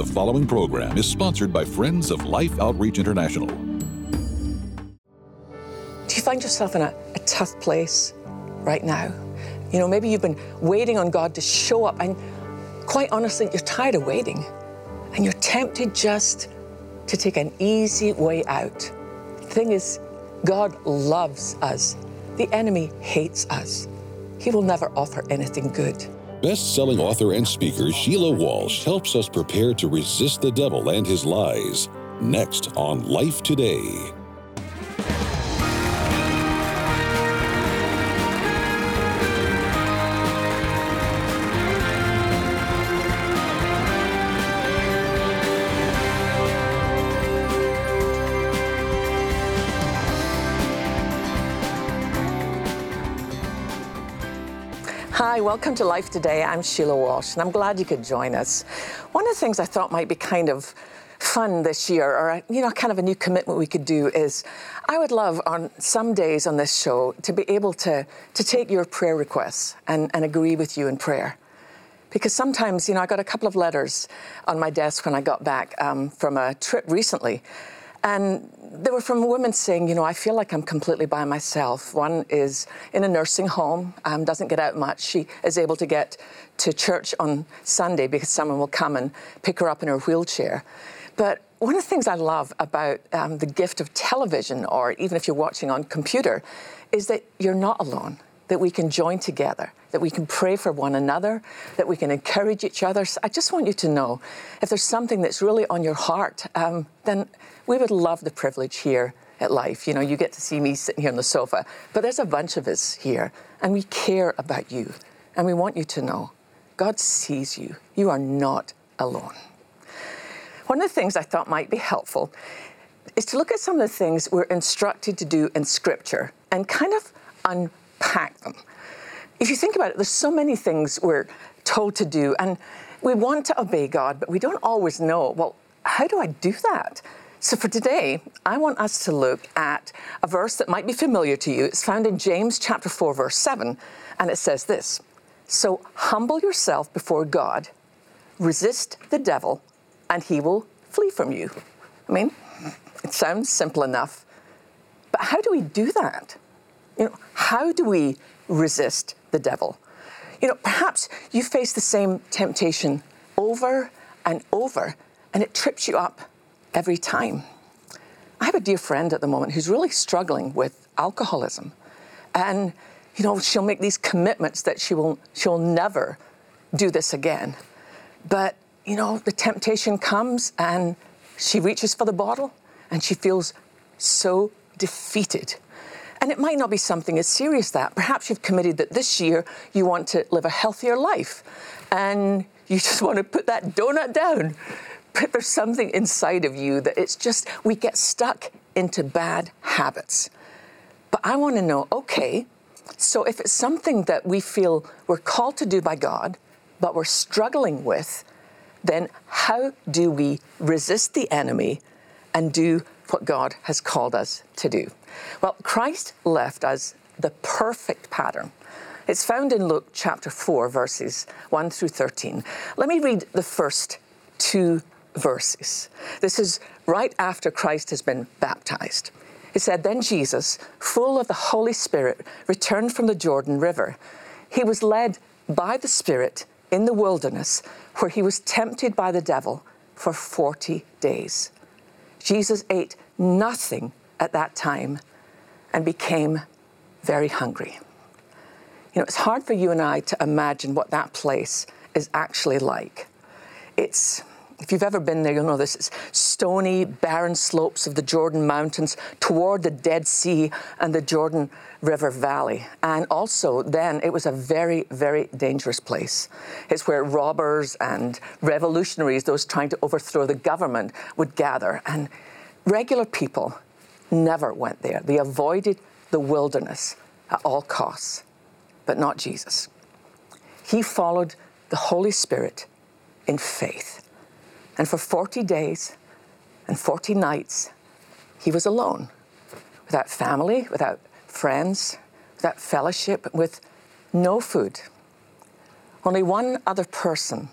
The following program is sponsored by Friends of Life Outreach International. Do you find yourself in a, a tough place right now? You know, maybe you've been waiting on God to show up, and quite honestly, you're tired of waiting, and you're tempted just to take an easy way out. The thing is, God loves us, the enemy hates us. He will never offer anything good. Best selling author and speaker Sheila Walsh helps us prepare to resist the devil and his lies. Next on Life Today. Hi, welcome to Life Today. I'm Sheila Walsh, and I'm glad you could join us. One of the things I thought might be kind of fun this year, or you know, kind of a new commitment we could do, is I would love on some days on this show to be able to to take your prayer requests and, and agree with you in prayer. Because sometimes, you know, I got a couple of letters on my desk when I got back um, from a trip recently, and they were from women saying, you know, I feel like I'm completely by myself. One is in a nursing home, um, doesn't get out much. She is able to get to church on Sunday because someone will come and pick her up in her wheelchair. But one of the things I love about um, the gift of television, or even if you're watching on computer, is that you're not alone. That we can join together, that we can pray for one another, that we can encourage each other. I just want you to know if there's something that's really on your heart, um, then we would love the privilege here at Life. You know, you get to see me sitting here on the sofa, but there's a bunch of us here, and we care about you, and we want you to know God sees you. You are not alone. One of the things I thought might be helpful is to look at some of the things we're instructed to do in Scripture and kind of unpack them. If you think about it, there's so many things we're told to do, and we want to obey God, but we don't always know, well, how do I do that? So for today, I want us to look at a verse that might be familiar to you. It's found in James chapter 4 verse 7, and it says this: "So humble yourself before God, resist the devil, and he will flee from you." I mean, it sounds simple enough, but how do we do that? You know, how do we resist the devil? You know, perhaps you face the same temptation over and over, and it trips you up every time. I have a dear friend at the moment who's really struggling with alcoholism. And, you know, she'll make these commitments that she will she'll never do this again. But, you know, the temptation comes and she reaches for the bottle and she feels so defeated. And it might not be something as serious that. Perhaps you've committed that this year you want to live a healthier life and you just want to put that donut down but there's something inside of you that it's just, we get stuck into bad habits. But I want to know okay, so if it's something that we feel we're called to do by God, but we're struggling with, then how do we resist the enemy and do what God has called us to do? Well, Christ left us the perfect pattern. It's found in Luke chapter 4, verses 1 through 13. Let me read the first two verses. This is right after Christ has been baptized. It said, Then Jesus, full of the Holy Spirit, returned from the Jordan River. He was led by the Spirit in the wilderness, where he was tempted by the devil for 40 days. Jesus ate nothing at that time and became very hungry. You know, it's hard for you and I to imagine what that place is actually like. It's if you've ever been there, you'll know this. It's stony, barren slopes of the Jordan Mountains toward the Dead Sea and the Jordan River Valley. And also, then, it was a very, very dangerous place. It's where robbers and revolutionaries, those trying to overthrow the government, would gather. And regular people never went there. They avoided the wilderness at all costs, but not Jesus. He followed the Holy Spirit in faith. And for 40 days and 40 nights, he was alone, without family, without friends, that fellowship, with no food. Only one other person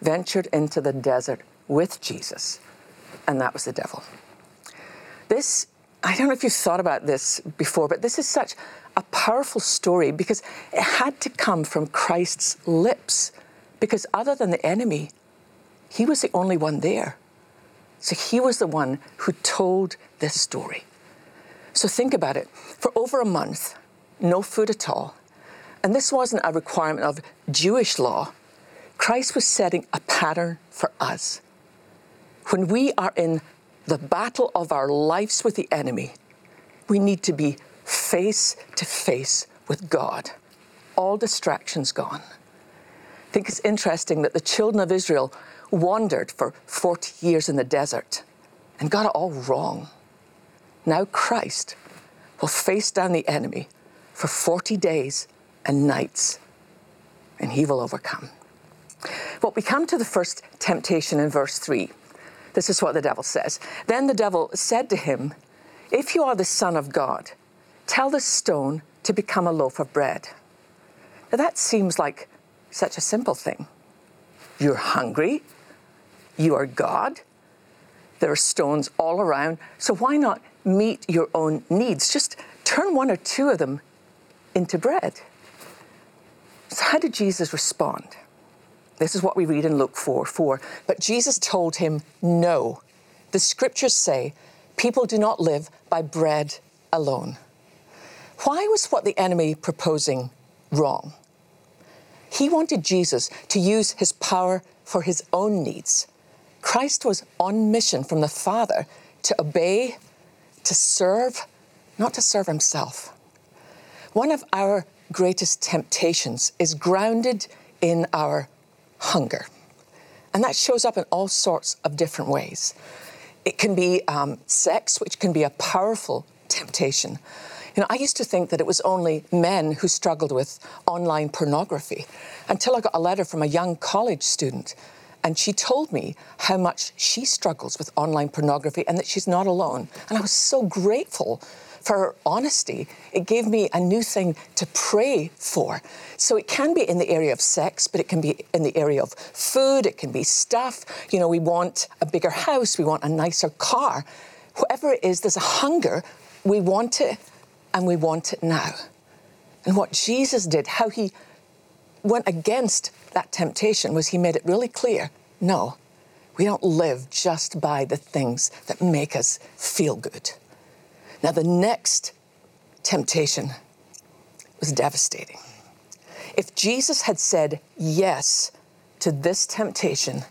ventured into the desert with Jesus, and that was the devil. This, I don't know if you've thought about this before, but this is such a powerful story because it had to come from Christ's lips. Because other than the enemy, he was the only one there. So he was the one who told this story. So think about it. For over a month, no food at all. And this wasn't a requirement of Jewish law. Christ was setting a pattern for us. When we are in the battle of our lives with the enemy, we need to be face to face with God. All distractions gone. I think it's interesting that the children of Israel wandered for 40 years in the desert and got it all wrong. Now Christ will face down the enemy for 40 days and nights, and he will overcome. Well, we come to the first temptation in verse 3. This is what the devil says. Then the devil said to him, If you are the Son of God, tell this stone to become a loaf of bread. Now that seems like such a simple thing. You're hungry, you are God, there are stones all around, so why not meet your own needs? Just turn one or two of them into bread. So, how did Jesus respond? This is what we read in Luke 4 4. But Jesus told him, No. The scriptures say, people do not live by bread alone. Why was what the enemy proposing wrong? He wanted Jesus to use his power for his own needs. Christ was on mission from the Father to obey, to serve, not to serve himself. One of our greatest temptations is grounded in our hunger. And that shows up in all sorts of different ways. It can be um, sex, which can be a powerful temptation. You know, I used to think that it was only men who struggled with online pornography until I got a letter from a young college student. And she told me how much she struggles with online pornography and that she's not alone. And I was so grateful for her honesty. It gave me a new thing to pray for. So it can be in the area of sex, but it can be in the area of food, it can be stuff. You know, we want a bigger house, we want a nicer car. Whatever it is, there's a hunger. We want it and we want it now. And what Jesus did, how he went against that temptation, was he made it really clear no, we don't live just by the things that make us feel good. Now, the next temptation was devastating. If Jesus had said yes to this temptation,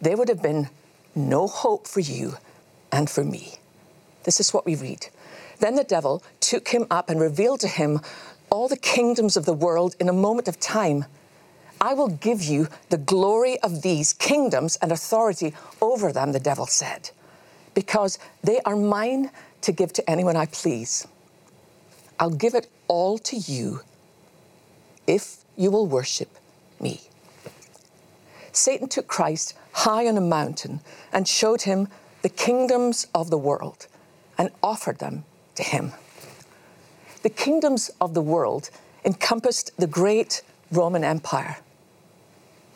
there would have been no hope for you and for me. This is what we read. Then the devil took him up and revealed to him all the kingdoms of the world in a moment of time. I will give you the glory of these kingdoms and authority over them, the devil said, because they are mine to give to anyone I please. I'll give it all to you if you will worship me. Satan took Christ high on a mountain and showed him the kingdoms of the world and offered them to him. The kingdoms of the world encompassed the great Roman Empire.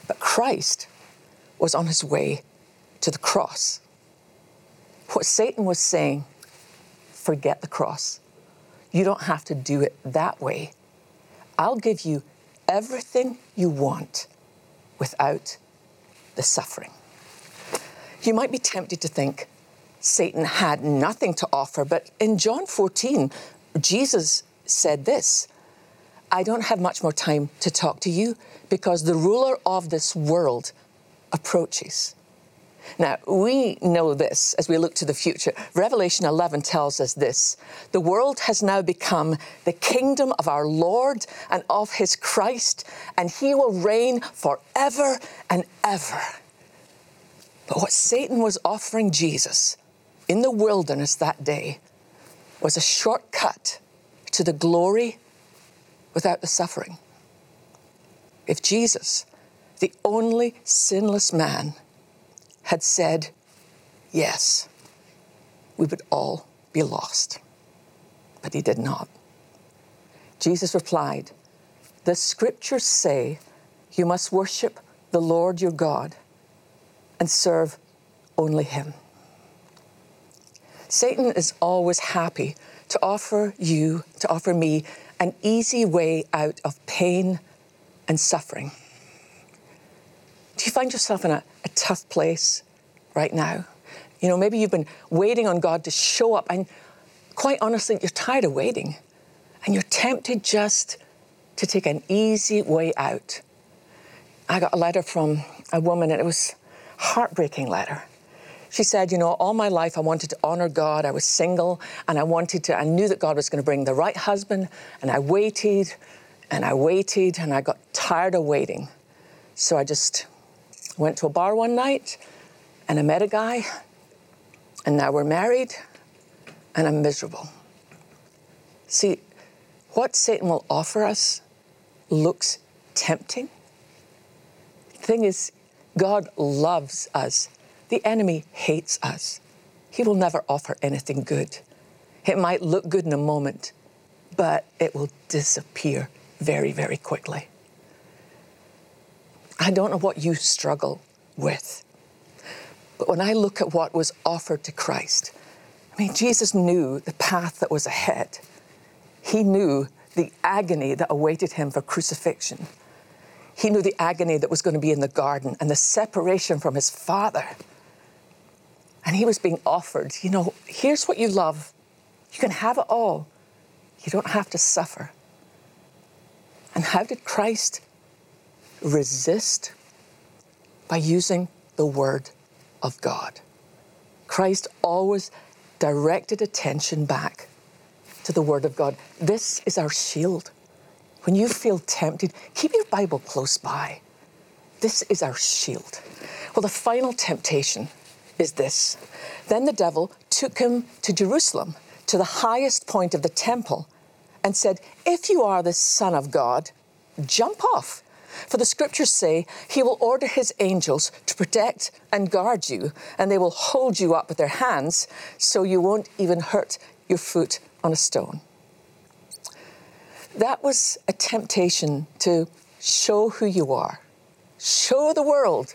But Christ was on his way to the cross. What Satan was saying forget the cross. You don't have to do it that way. I'll give you everything you want without the suffering. You might be tempted to think Satan had nothing to offer, but in John 14, Jesus said this I don't have much more time to talk to you because the ruler of this world approaches. Now, we know this as we look to the future. Revelation 11 tells us this The world has now become the kingdom of our Lord and of his Christ, and he will reign forever and ever. But what Satan was offering Jesus in the wilderness that day was a shortcut to the glory without the suffering. If Jesus, the only sinless man, had said yes, we would all be lost. But he did not. Jesus replied, The scriptures say you must worship the Lord your God and serve only Him. Satan is always happy to offer you, to offer me, an easy way out of pain and suffering. Do you find yourself in a, a tough place right now? You know, maybe you've been waiting on God to show up, and quite honestly, you're tired of waiting, and you're tempted just to take an easy way out. I got a letter from a woman, and it was a heartbreaking letter. She said, You know, all my life I wanted to honor God. I was single and I wanted to, I knew that God was going to bring the right husband. And I waited and I waited and I got tired of waiting. So I just went to a bar one night and I met a guy. And now we're married and I'm miserable. See, what Satan will offer us looks tempting. The thing is, God loves us the enemy hates us. He will never offer anything good. It might look good in a moment, but it will disappear very, very quickly. I don't know what you struggle with, but when I look at what was offered to Christ, I mean, Jesus knew the path that was ahead. He knew the agony that awaited him for crucifixion. He knew the agony that was going to be in the garden and the separation from his Father. And he was being offered, you know, here's what you love. You can have it all. You don't have to suffer. And how did Christ resist? By using the Word of God. Christ always directed attention back to the Word of God. This is our shield. When you feel tempted, keep your Bible close by. This is our shield. Well, the final temptation is this Then the devil took him to Jerusalem, to the highest point of the temple, and said, If you are the Son of God, jump off. For the scriptures say, He will order His angels to protect and guard you, and they will hold you up with their hands so you won't even hurt your foot on a stone. That was a temptation to show who you are, show the world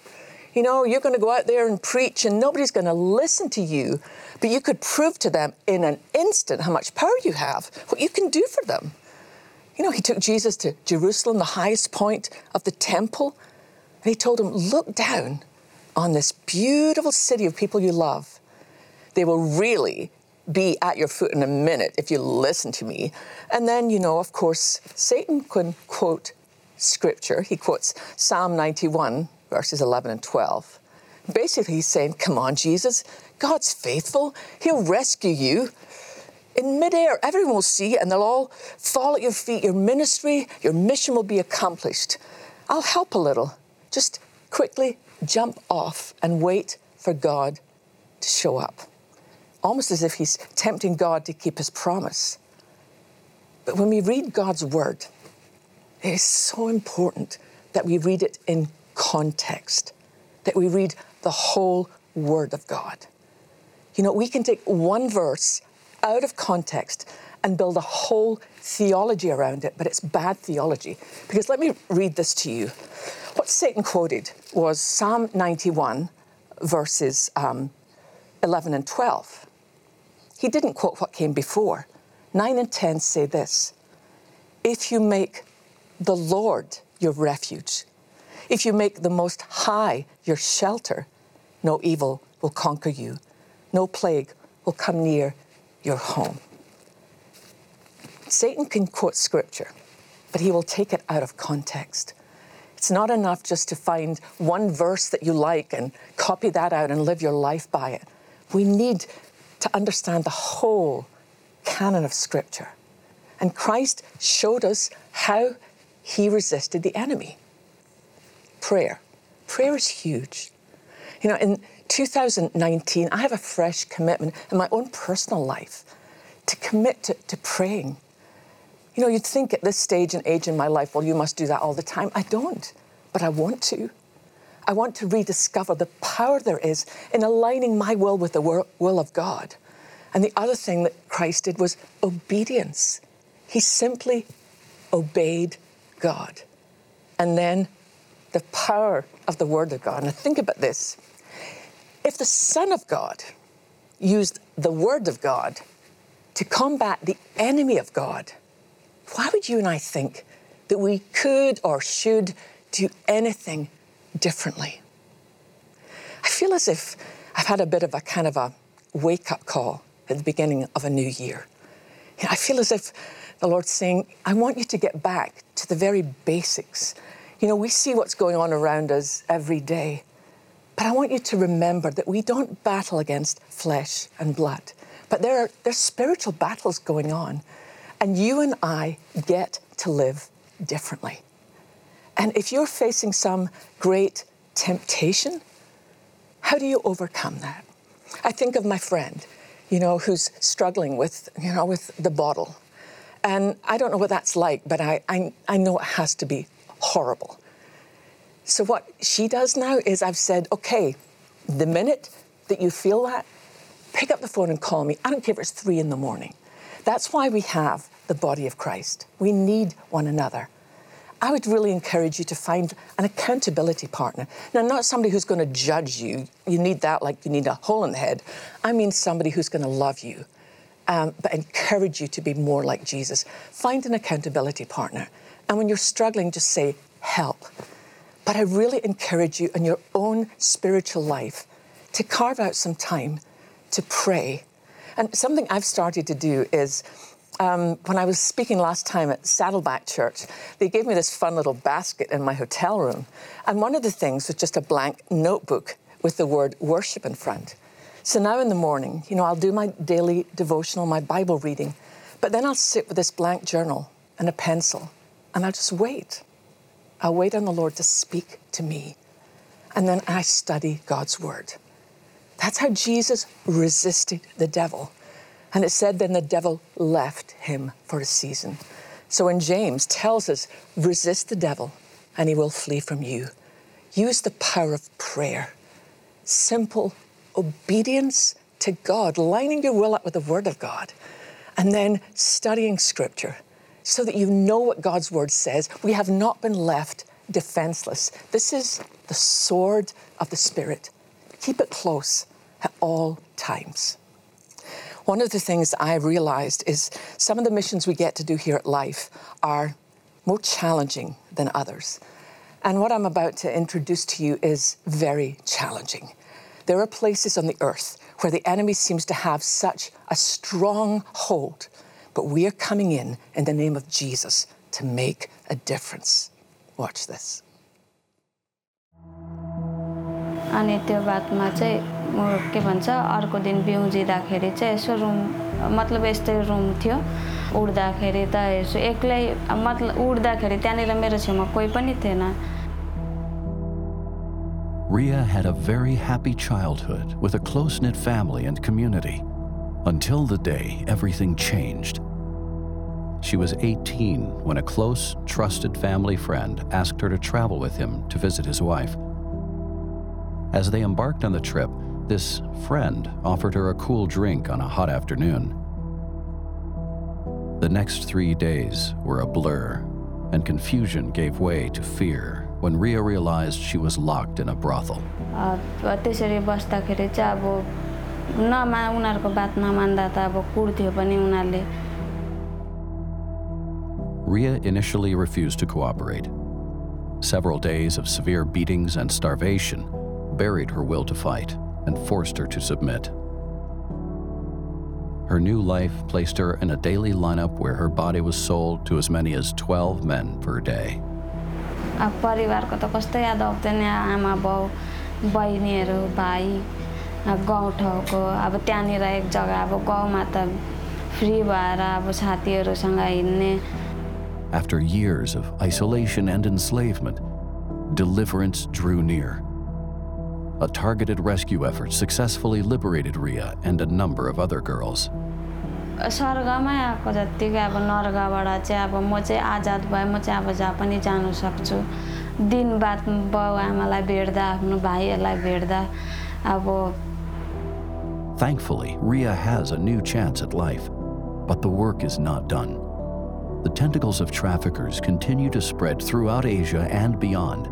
you know, you're going to go out there and preach and nobody's going to listen to you, but you could prove to them in an instant how much power you have, what you can do for them. You know, he took Jesus to Jerusalem, the highest point of the temple, and he told him, Look down on this beautiful city of people you love. They will really be at your foot in a minute if you listen to me. And then, you know, of course, Satan can quote scripture. He quotes Psalm 91 verses 11 and 12. Basically, he's saying, Come on, Jesus, God's faithful. He'll rescue you. In midair, everyone will see it and they'll all fall at your feet. Your ministry, your mission will be accomplished. I'll help a little. Just quickly jump off and wait for God to show up. Almost as if he's tempting God to keep his promise. But when we read God's word, it is so important that we read it in context, that we read the whole Word of God. You know, we can take one verse out of context and build a whole theology around it, but it's bad theology. Because let me read this to you. What Satan quoted was Psalm 91, verses um, 11 and 12. He didn't quote what came before. 9 and 10 say this If you make the Lord your refuge, if you make the Most High your shelter, no evil will conquer you, no plague will come near your home. Satan can quote scripture, but he will take it out of context. It's not enough just to find one verse that you like and copy that out and live your life by it. We need to understand the whole canon of Scripture. And Christ showed us how he resisted the enemy prayer. Prayer is huge. You know, in 2019, I have a fresh commitment in my own personal life to commit to, to praying. You know, you'd think at this stage and age in my life, well, you must do that all the time. I don't, but I want to. I want to rediscover the power there is in aligning my will with the will of God. And the other thing that Christ did was obedience. He simply obeyed God. And then the power of the Word of God. Now, think about this. If the Son of God used the Word of God to combat the enemy of God, why would you and I think that we could or should do anything differently? I feel as if I've had a bit of a kind of a wake up call at the beginning of a new year. You know, I feel as if the Lord's saying, I want you to get back to the very basics. You know, we see what's going on around us every day, but I want you to remember that we don't battle against flesh and blood, but there are there's spiritual battles going on, and you and I get to live differently. And if you're facing some great temptation, how do you overcome that? I think of my friend, you know, who's struggling with, you know, with the bottle. And I don't know what that's like, but I, I, I know it has to be horrible. So what she does now is I've said, okay, the minute that you feel that, pick up the phone and call me. I don't care if it's three in the morning. That's why we have the body of Christ. We need one another. I would really encourage you to find an accountability partner. Now, not somebody who's going to judge you. You need that like you need a hole in the head. I mean, somebody who's going to love you, um, but encourage you to be more like Jesus. Find an accountability partner. And when you're struggling, just say, help. But I really encourage you in your own spiritual life to carve out some time to pray. And something I've started to do is um, when I was speaking last time at Saddleback Church, they gave me this fun little basket in my hotel room. And one of the things was just a blank notebook with the word worship in front. So now in the morning, you know, I'll do my daily devotional, my Bible reading, but then I'll sit with this blank journal and a pencil and I'll just wait. I'll wait on the Lord to speak to me. And then I study God's word. That's how Jesus resisted the devil. And it said, then the devil left him for a season. So when James tells us, resist the devil and he will flee from you, use the power of prayer, simple obedience to God, lining your will up with the Word of God, and then studying Scripture so that you know what God's Word says. We have not been left defenseless. This is the sword of the Spirit. Keep it close at all times. One of the things I realized is some of the missions we get to do here at Life are more challenging than others. And what I'm about to introduce to you is very challenging. There are places on the earth where the enemy seems to have such a strong hold, but we are coming in in the name of Jesus to make a difference. Watch this. अनि त्यो बातमा चाहिँ के भन्छ अर्को दिन बिउजिँदाखेरि चाहिँ यसो room मतलब यस्तै रुम थियो उड्दाखेरि त यसो एक्लै मतलब उड्दाखेरि त्यहाँनिर मेरो छेउमा कोही पनि थिएन Ria had a very happy childhood with a close knit family and community until the day everything changed. She was 18 when a close, trusted family friend asked her to travel with him to visit his wife. As they embarked on the trip, this friend offered her a cool drink on a hot afternoon. The next three days were a blur, and confusion gave way to fear when Ria realized she was locked in a brothel. त्यसरी बस्दाखेरि चाहिँ अब नमा उनीहरूको बात नमान्दा त अब कुर्थ्यो पनि उनीहरूले Ria initially refused to cooperate. Several days of severe beatings and starvation buried her will to fight and forced her to submit. Her new life placed her in a daily lineup where her body was sold to as many as 12 men per day. Free भएर अब साथीहरूसँग हिँड्ने After years of isolation and enslavement, deliverance drew near. A targeted rescue effort successfully liberated Ria and a number of other girls. स्वर्गमै आएको जत्तिकै अब नर्गबाट चाहिँ अब म चाहिँ आजाद भएँ म चाहिँ अब जहाँ पनि जानु सक्छु दिन बाद बाउ आमालाई भेट्दा आफ्नो भाइहरूलाई भेट्दा अब Thankfully, Ria has a new chance at life, but the work is not done. The tentacles of traffickers continue to spread throughout Asia and beyond,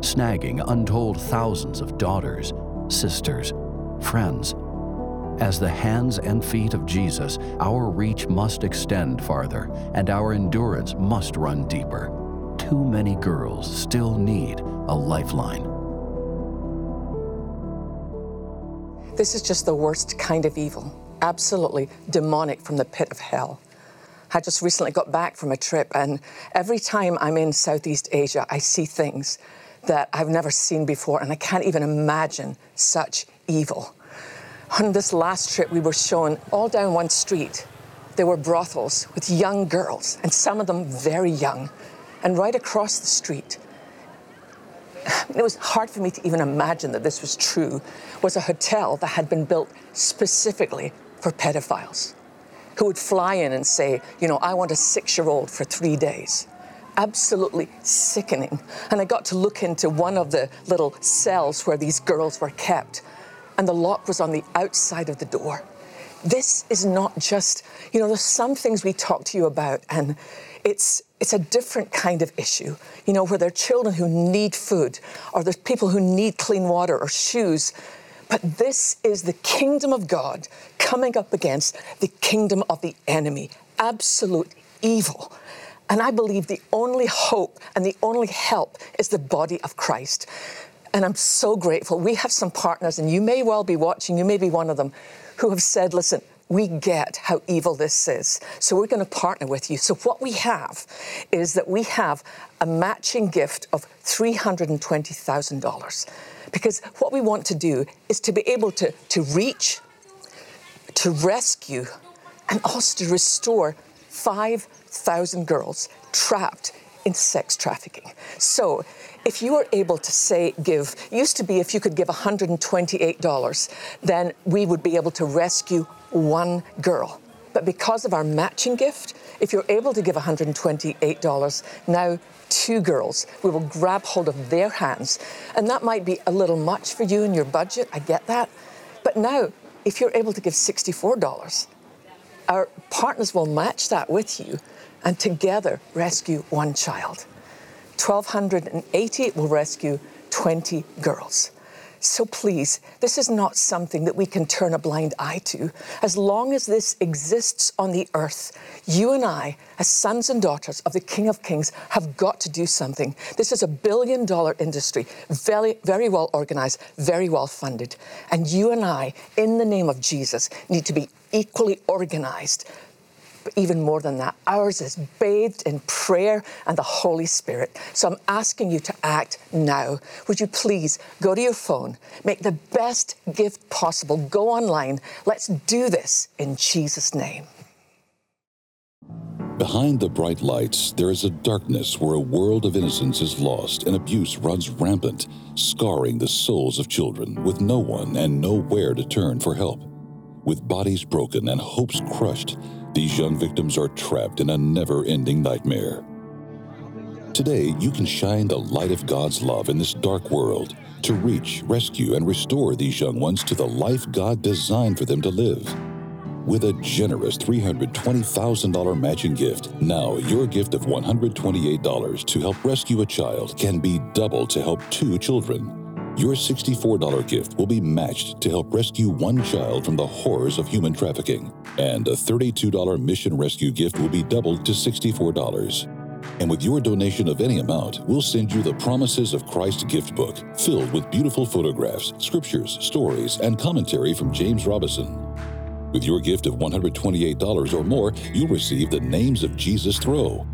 snagging untold thousands of daughters, sisters, Friends, as the hands and feet of Jesus, our reach must extend farther and our endurance must run deeper. Too many girls still need a lifeline. This is just the worst kind of evil, absolutely demonic from the pit of hell. I just recently got back from a trip, and every time I'm in Southeast Asia, I see things that I've never seen before, and I can't even imagine such evil. On this last trip, we were shown all down one street, there were brothels with young girls, and some of them very young. And right across the street, it was hard for me to even imagine that this was true, was a hotel that had been built specifically for pedophiles who would fly in and say, you know, I want a six year old for three days. Absolutely sickening. And I got to look into one of the little cells where these girls were kept and the lock was on the outside of the door. This is not just, you know, there's some things we talk to you about, and it's it's a different kind of issue, you know, where there are children who need food, or there's people who need clean water or shoes. But this is the kingdom of God coming up against the kingdom of the enemy, absolute evil. And I believe the only hope and the only help is the body of Christ. And I'm so grateful. We have some partners, and you may well be watching, you may be one of them, who have said, listen, we get how evil this is. So we're going to partner with you. So what we have is that we have a matching gift of $320,000. Because what we want to do is to be able to, to reach, to rescue, and also to restore 5,000 girls trapped in sex trafficking. So if you were able to say give, used to be if you could give $128, then we would be able to rescue one girl. But because of our matching gift, if you're able to give $128, now two girls, we will grab hold of their hands. And that might be a little much for you and your budget, I get that. But now, if you're able to give $64, our partners will match that with you and together rescue one child. 1,280 will rescue 20 girls. So please, this is not something that we can turn a blind eye to. As long as this exists on the earth, you and I, as sons and daughters of the King of Kings, have got to do something. This is a billion dollar industry, very, very well organized, very well funded. And you and I, in the name of Jesus, need to be equally organized but even more than that, ours is bathed in prayer and the Holy Spirit. So I'm asking you to act now. Would you please go to your phone, make the best gift possible, go online. Let's do this in Jesus' name. Behind the bright lights, there is a darkness where a world of innocence is lost and abuse runs rampant, scarring the souls of children with no one and nowhere to turn for help. With bodies broken and hopes crushed, these young victims are trapped in a never ending nightmare. Today, you can shine the light of God's love in this dark world to reach, rescue, and restore these young ones to the life God designed for them to live. With a generous $320,000 matching gift, now your gift of $128 to help rescue a child can be doubled to help two children. Your $64 gift will be matched to help rescue one child from the horrors of human trafficking, and a $32 mission rescue gift will be doubled to $64. And with your donation of any amount, we'll send you the Promises of Christ gift book, filled with beautiful photographs, scriptures, stories, and commentary from James Robison. With your gift of $128 or more, you'll receive the Names of Jesus throw.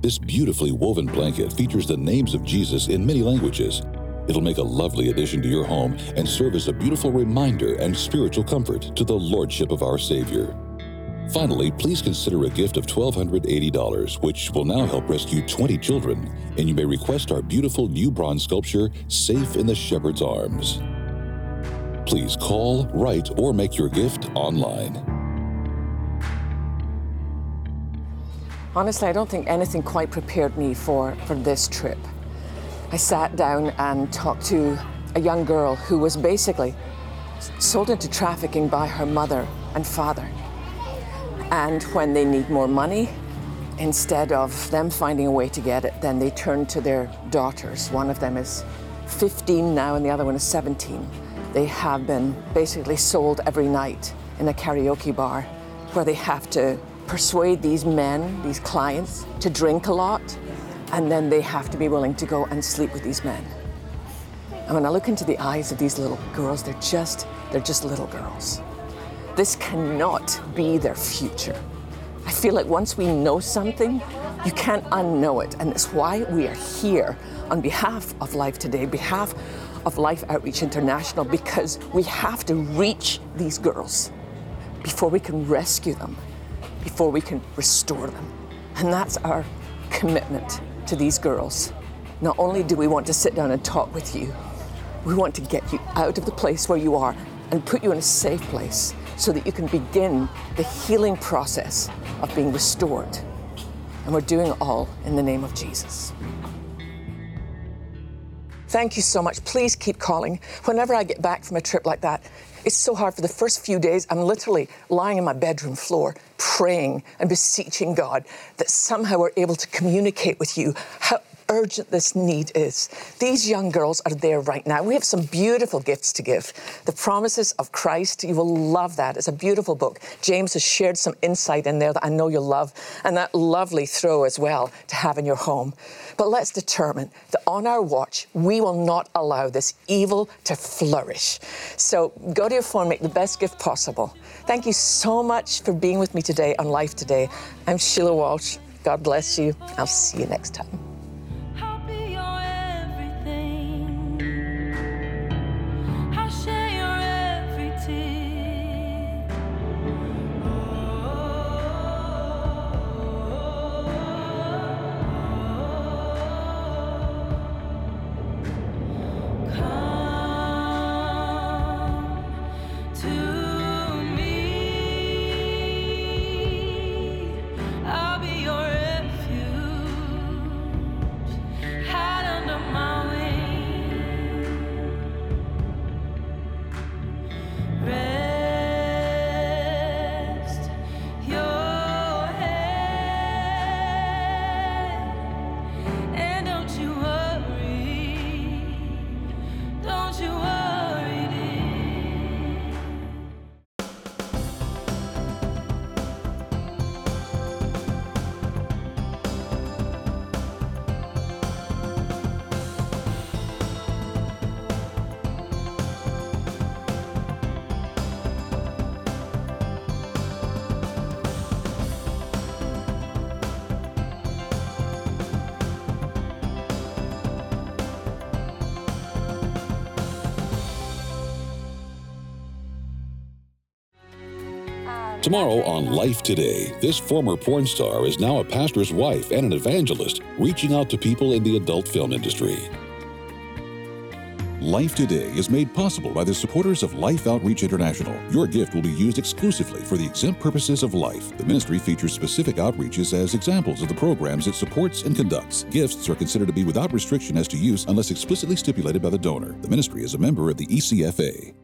This beautifully woven blanket features the names of Jesus in many languages It'll make a lovely addition to your home and serve as a beautiful reminder and spiritual comfort to the Lordship of our Savior. Finally, please consider a gift of $1,280, which will now help rescue 20 children, and you may request our beautiful new bronze sculpture, Safe in the Shepherd's Arms. Please call, write, or make your gift online. Honestly, I don't think anything quite prepared me for, for this trip. I sat down and talked to a young girl who was basically sold into trafficking by her mother and father. And when they need more money, instead of them finding a way to get it, then they turn to their daughters. One of them is 15 now, and the other one is 17. they have been basically sold every night in a karaoke bar where they have to persuade these men, these clients, to drink a lot, and then they have to be willing to go and sleep with these men. And when I look into the eyes of these little girls, they're just, they're just little girls. This cannot be their future. I feel like once we know something, you can't unknow it. And it's why we are here on behalf of Life Today, behalf of Life Outreach International, because we have to reach these girls before we can rescue them, before we can restore them. And that's our commitment to these girls. Not only do we want to sit down and talk with you, we want to get you out of the place where you are and put you in a safe place so that you can begin the healing process of being restored. And we're doing it all in the name of Jesus. Thank you so much. Please keep calling. Whenever I get back from a trip like that, it's so hard for the first few days. I'm literally lying on my bedroom floor praying and beseeching God that somehow we're able to communicate with you. How urgent this need is. These young girls are there right now. We have some beautiful gifts to give. The Promises of Christ, you will love that. It's a beautiful book. James has shared some insight in there that I know you'll love, and that lovely throw as well to have in your home. But let's determine that on our watch, we will not allow this evil to flourish. So go to your phone, make the best gift possible. Thank you so much for being with me today on Life Today. I'm Sheila Walsh. God bless you. I'll see you next time. Tomorrow on Life Today, this former porn star is now a pastor's wife and an evangelist, reaching out to people in the adult film industry. Life Today is made possible by the supporters of Life Outreach International. Your gift will be used exclusively for the exempt purposes of life. The ministry features specific outreaches as examples of the programs it supports and conducts. Gifts are considered to be without restriction as to use unless explicitly stipulated by the donor. The ministry is a member of the ECFA.